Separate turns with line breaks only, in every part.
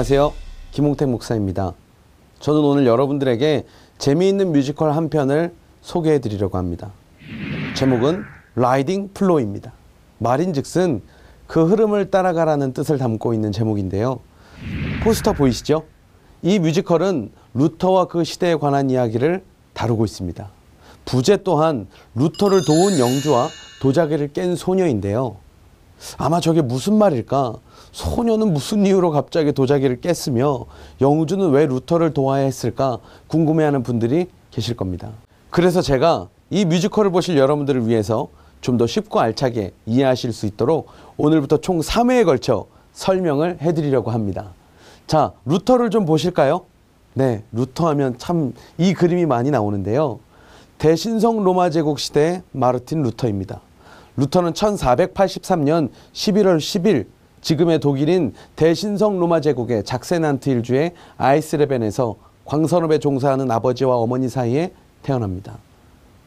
안녕하세요. 김홍택 목사입니다. 저는 오늘 여러분들에게 재미있는 뮤지컬 한 편을 소개해 드리려고 합니다. 제목은 Riding Flow입니다. 말인즉슨 그 흐름을 따라가라는 뜻을 담고 있는 제목인데요. 포스터 보이시죠? 이 뮤지컬은 루터와 그 시대에 관한 이야기를 다루고 있습니다. 부제 또한 루터를 도운 영주와 도자기를 깬 소녀인데요. 아마 저게 무슨 말일까? 소녀는 무슨 이유로 갑자기 도자기를 깼으며 영주는 왜 루터를 도와야 했을까 궁금해하는 분들이 계실 겁니다. 그래서 제가 이 뮤지컬을 보실 여러분들을 위해서 좀 더 쉽고 알차게 이해하실 수 있도록 오늘부터 총 3회에 걸쳐 설명을 해드리려고 합니다. 자, 루터를 좀 보실까요? 네, 루터 하면 참 이 그림이 많이 나오는데요. 대신성 로마 제국 시대 마르틴 루터입니다. 루터는 1483년 11월 10일 지금의 독일인 대신성 로마 제국의 작세난트 일주의 아이스레벤에서 광산업에 종사하는 아버지와 어머니 사이에 태어납니다.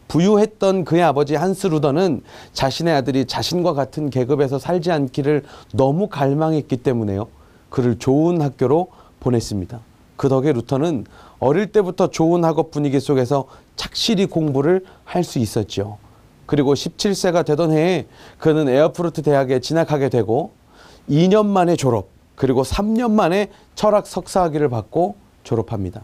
부유했던 그의 아버지 한스 루더는 자신의 아들이 자신과 같은 계급에서 살지 않기를 너무 갈망했기 때문에요. 그를 좋은 학교로 보냈습니다. 그 덕에 루터는 어릴 때부터 좋은 학업 분위기 속에서 착실히 공부를 할 수 있었죠. 그리고 17세가 되던 해에 그는 에어프루트 대학에 진학하게 되고 2년 만에 졸업, 그리고 3년 만에 철학 석사학위를 받고 졸업합니다.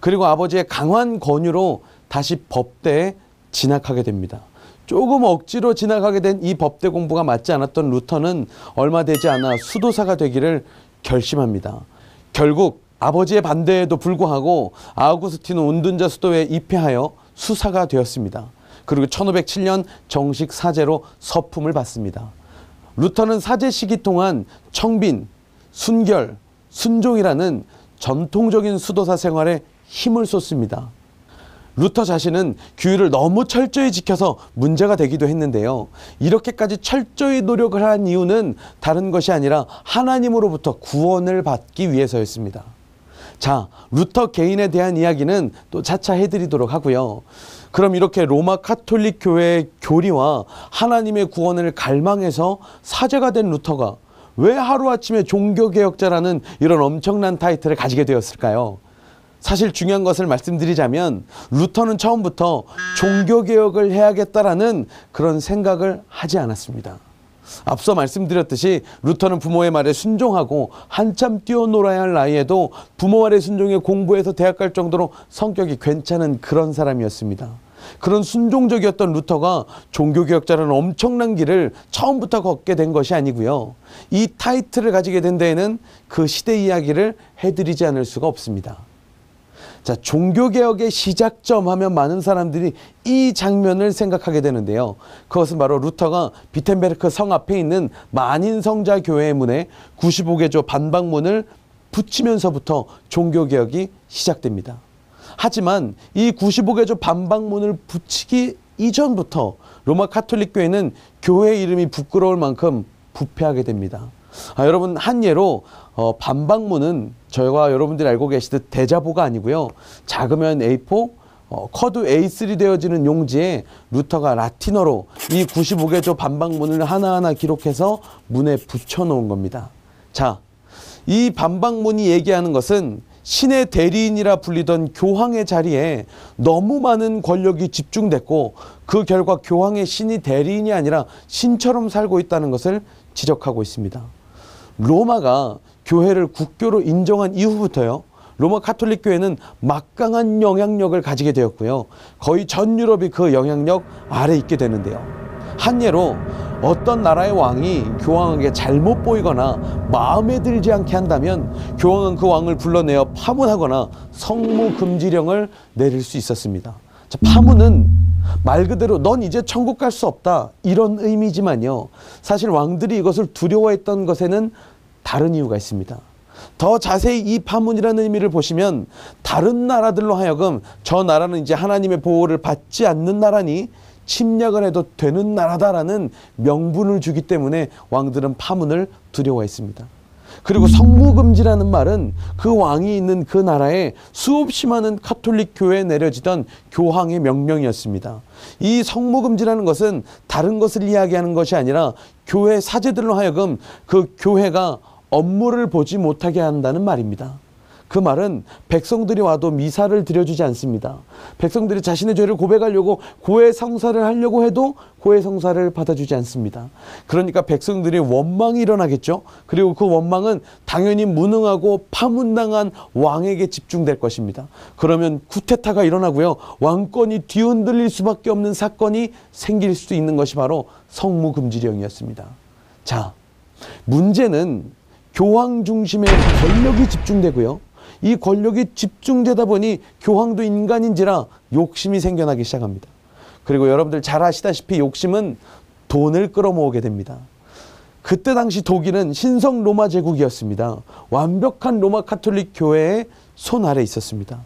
그리고 아버지의 강한 권유로 다시 법대에 진학하게 됩니다. 조금 억지로 진학하게 된 이 법대 공부가 맞지 않았던 루터는 얼마 되지 않아 수도사가 되기를 결심합니다. 결국 아버지의 반대에도 불구하고 아우구스티노 운둔자 수도에 입회하여 수사가 되었습니다. 그리고 1507년 정식 사제로 서품을 받습니다. 루터는 사제 시기 동안 청빈, 순결, 순종이라는 전통적인 수도사 생활에 힘을 쏟습니다. 루터 자신은 규율을 너무 철저히 지켜서 문제가 되기도 했는데요. 이렇게까지 철저히 노력을 한 이유는 다른 것이 아니라 하나님으로부터 구원을 받기 위해서였습니다. 자, 루터 개인에 대한 이야기는 또 차차 해드리도록 하고요. 그럼 이렇게 로마 카톨릭 교회의 교리와 하나님의 구원을 갈망해서 사제가 된 루터가 왜 하루아침에 종교개혁자라는 이런 엄청난 타이틀을 가지게 되었을까요? 사실 중요한 것을 말씀드리자면 루터는 처음부터 종교개혁을 해야겠다라는 그런 생각을 하지 않았습니다. 앞서 말씀드렸듯이 루터는 부모의 말에 순종하고 한참 뛰어놀아야 할 나이에도 부모 말에 순종해 공부해서 대학 갈 정도로 성격이 괜찮은 그런 사람이었습니다. 그런 순종적이었던 루터가 종교개혁자라는 엄청난 길을 처음부터 걷게 된 것이 아니고요. 이 타이틀을 가지게 된 데에는 그 시대 이야기를 해드리지 않을 수가 없습니다. 자, 종교개혁의 시작점 하면 많은 사람들이 이 장면을 생각하게 되는데요. 그것은 바로 루터가 비텐베르크 성 앞에 있는 만인성자 교회의 문에 95개조 반박문을 붙이면서부터 종교개혁이 시작됩니다. 하지만 이 95개조 반박문을 붙이기 이전부터 로마 카톨릭 교회는 교회 이름이 부끄러울 만큼 부패하게 됩니다. 아, 여러분 한 예로 어, 반박문은 저희가 여러분들이 알고 계시듯 대자보가 아니고요. 작으면 A4, 어, 커도 A3 되어지는 용지에 루터가 라틴어로 이 95개 조 반박문을 하나하나 기록해서 문에 붙여놓은 겁니다. 자, 이 반박문이 얘기하는 것은 신의 대리인이라 불리던 교황의 자리에 너무 많은 권력이 집중됐고 그 결과 교황의 신이 대리인이 아니라 신처럼 살고 있다는 것을 지적하고 있습니다. 로마가 교회를 국교로 인정한 이후부터요. 로마 카톨릭 교회는 막강한 영향력을 가지게 되었고요. 거의 전 유럽이 그 영향력 아래 있게 되는데요. 한 예로 어떤 나라의 왕이 교황에게 잘못 보이거나 마음에 들지 않게 한다면 교황은 그 왕을 불러내어 파문하거나 성무 금지령을 내릴 수 있었습니다. 자, 파문은 말 그대로 넌 이제 천국 갈 수 없다 이런 의미지만요. 사실 왕들이 이것을 두려워했던 것에는 다른 이유가 있습니다. 더 자세히 이 파문이라는 의미를 보시면 다른 나라들로 하여금 저 나라는 이제 하나님의 보호를 받지 않는 나라니 침략을 해도 되는 나라다라는 명분을 주기 때문에 왕들은 파문을 두려워했습니다. 그리고 성무금지라는 말은 그 왕이 있는 그 나라에 수없이 많은 카톨릭 교회에 내려지던 교황의 명령이었습니다. 이 성무금지라는 것은 다른 것을 이야기하는 것이 아니라 교회 사제들로 하여금 그 교회가 업무를 보지 못하게 한다는 말입니다. 그 말은 백성들이 와도 미사를 드려주지 않습니다. 백성들이 자신의 죄를 고백하려고 고해 성사를 하려고 해도 고해 성사를 받아주지 않습니다. 그러니까 백성들이 원망이 일어나겠죠. 그리고 그 원망은 당연히 무능하고 파문당한 왕에게 집중될 것입니다. 그러면 쿠데타가 일어나고요. 왕권이 뒤흔들릴 수밖에 없는 사건이 생길 수 있는 것이 바로 성무금지령이었습니다. 자, 문제는 교황 중심의 권력이 집중되고요. 이 권력이 집중되다 보니 교황도 인간인지라 욕심이 생겨나기 시작합니다. 그리고 여러분들 잘 아시다시피 욕심은 돈을 끌어모으게 됩니다. 그때 당시 독일은 신성 로마 제국이었습니다. 완벽한 로마 카톨릭 교회의 손 아래 있었습니다.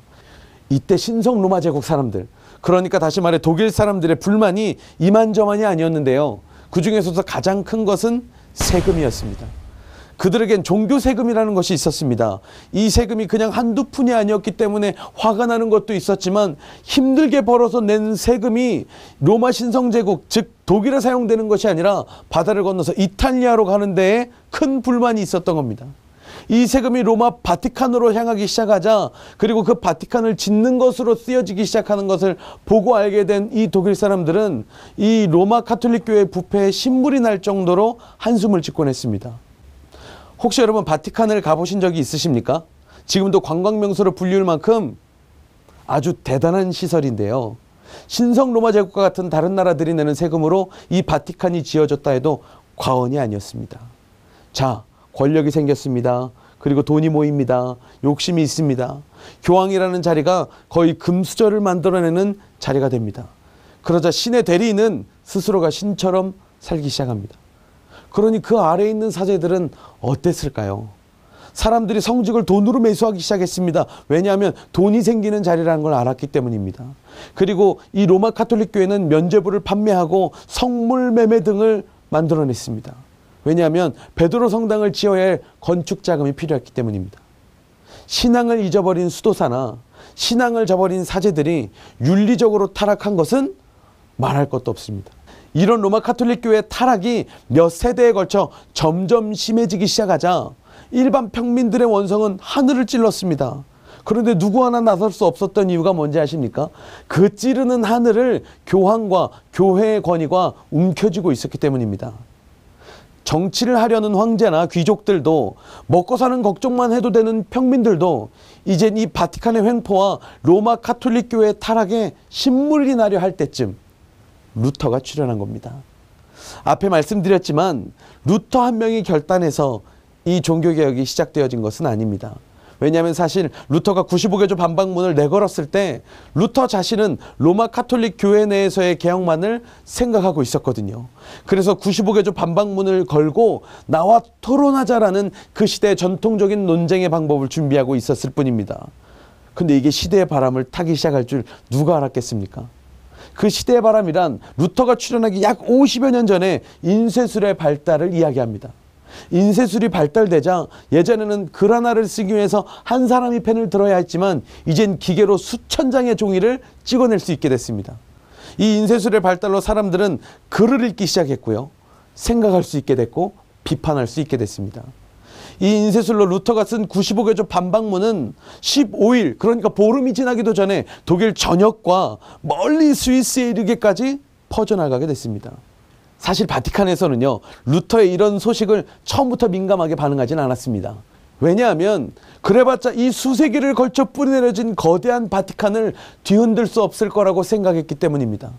이때 신성 로마 제국 사람들, 그러니까 다시 말해 독일 사람들의 불만이 이만저만이 아니었는데요. 그 중에서도 가장 큰 것은 세금이었습니다. 그들에겐 종교 세금이라는 것이 있었습니다. 이 세금이 그냥 한두 푼이 아니었기 때문에 화가 나는 것도 있었지만 힘들게 벌어서 낸 세금이 로마 신성제국 즉 독일에 사용되는 것이 아니라 바다를 건너서 이탈리아로 가는 데에 큰 불만이 있었던 겁니다. 이 세금이 로마 바티칸으로 향하기 시작하자 그리고 그 바티칸을 짓는 것으로 쓰여지기 시작하는 것을 보고 알게 된 이 독일 사람들은 이 로마 카톨릭 교회 부패에 신물이 날 정도로 한숨을 짓곤 했습니다. 혹시 여러분 바티칸을 가보신 적이 있으십니까? 지금도 관광명소로 불리울 만큼 아주 대단한 시설인데요. 신성 로마 제국과 같은 다른 나라들이 내는 세금으로 이 바티칸이 지어졌다 해도 과언이 아니었습니다. 자, 권력이 생겼습니다. 그리고 돈이 모입니다. 욕심이 있습니다. 교황이라는 자리가 거의 금수저를 만들어내는 자리가 됩니다. 그러자 신의 대리인은 스스로가 신처럼 살기 시작합니다. 그러니 그 아래에 있는 사제들은 어땠을까요? 사람들이 성직을 돈으로 매수하기 시작했습니다. 왜냐하면 돈이 생기는 자리라는 걸 알았기 때문입니다. 그리고 이 로마 카톨릭 교회는 면죄부를 판매하고 성물 매매 등을 만들어냈습니다. 왜냐하면 베드로 성당을 지어야 할 건축 자금이 필요했기 때문입니다. 신앙을 잊어버린 수도사나 신앙을 저버린 사제들이 윤리적으로 타락한 것은 말할 것도 없습니다. 이런 로마 카톨릭 교회 타락이 몇 세대에 걸쳐 점점 심해지기 시작하자 일반 평민들의 원성은 하늘을 찔렀습니다. 그런데 누구 하나 나설 수 없었던 이유가 뭔지 아십니까? 그 찌르는 하늘을 교황과 교회의 권위가 움켜쥐고 있었기 때문입니다. 정치를 하려는 황제나 귀족들도 먹고 사는 걱정만 해도 되는 평민들도 이젠 이 바티칸의 횡포와 로마 카톨릭 교회의 타락에 신물이 나려 할 때쯤 루터가 출현한 겁니다. 앞에 말씀드렸지만 루터 한 명이 결단해서 이 종교개혁이 시작되어진 것은 아닙니다. 왜냐하면 사실 루터가 95개조 반박문을 내걸었을 때 루터 자신은 로마 카톨릭 교회 내에서의 개혁만을 생각하고 있었거든요. 그래서 95개조 반박문을 걸고 나와 토론하자라는 그 시대의 전통적인 논쟁의 방법을 준비하고 있었을 뿐입니다. 근데 이게 시대의 바람을 타기 시작할 줄 누가 알았겠습니까? 그 시대의 바람이란 루터가 출현하기 약 50여 년 전에 인쇄술의 발달을 이야기합니다. 인쇄술이 발달되자 예전에는 글 하나를 쓰기 위해서 한 사람이 펜을 들어야 했지만 이젠 기계로 수천 장의 종이를 찍어낼 수 있게 됐습니다. 이 인쇄술의 발달로 사람들은 글을 읽기 시작했고요. 생각할 수 있게 됐고 비판할 수 있게 됐습니다. 이 인쇄술로 루터가 쓴 95개조 반박문은 15일 그러니까 보름이 지나기도 전에 독일 전역과 멀리 스위스에 이르기까지 퍼져나가게 됐습니다. 사실 바티칸에서는요 루터의 이런 소식을 처음부터 민감하게 반응하진 않았습니다. 왜냐하면 그래봤자 이 수세기를 걸쳐 뿌리내려진 거대한 바티칸을 뒤흔들 수 없을 거라고 생각했기 때문입니다.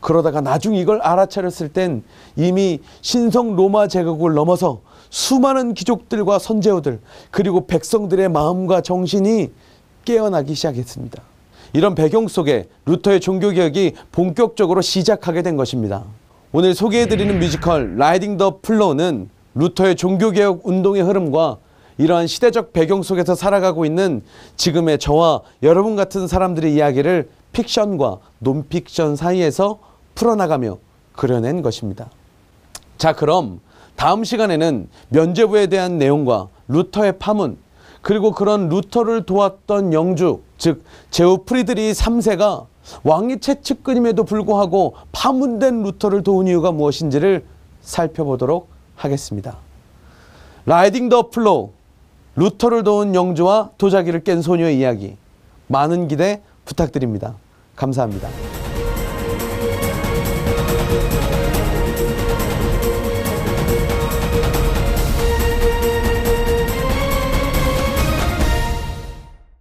그러다가 나중 이걸 알아차렸을 땐 이미 신성 로마 제국을 넘어서 수많은 귀족들과 선제후들 그리고 백성들의 마음과 정신이 깨어나기 시작했습니다. 이런 배경 속에 루터의 종교개혁이 본격적으로 시작하게 된 것입니다. 오늘 소개해드리는 뮤지컬 Riding the Flow는 루터의 종교개혁 운동의 흐름과 이러한 시대적 배경 속에서 살아가고 있는 지금의 저와 여러분 같은 사람들의 이야기를 픽션과 논픽션 사이에서 풀어나가며 그려낸 것입니다. 자 그럼 다음 시간에는 면죄부에 대한 내용과 루터의 파문 그리고 그런 루터를 도왔던 영주 즉 제후 프리드리히 3세가 왕의 최측근임에도 불구하고 파문된 루터를 도운 이유가 무엇인지를 살펴보도록 하겠습니다. Riding the Flow 루터를 도운 영주와 도자기를 깬 소녀의 이야기 많은 기대 부탁드립니다. 감사합니다.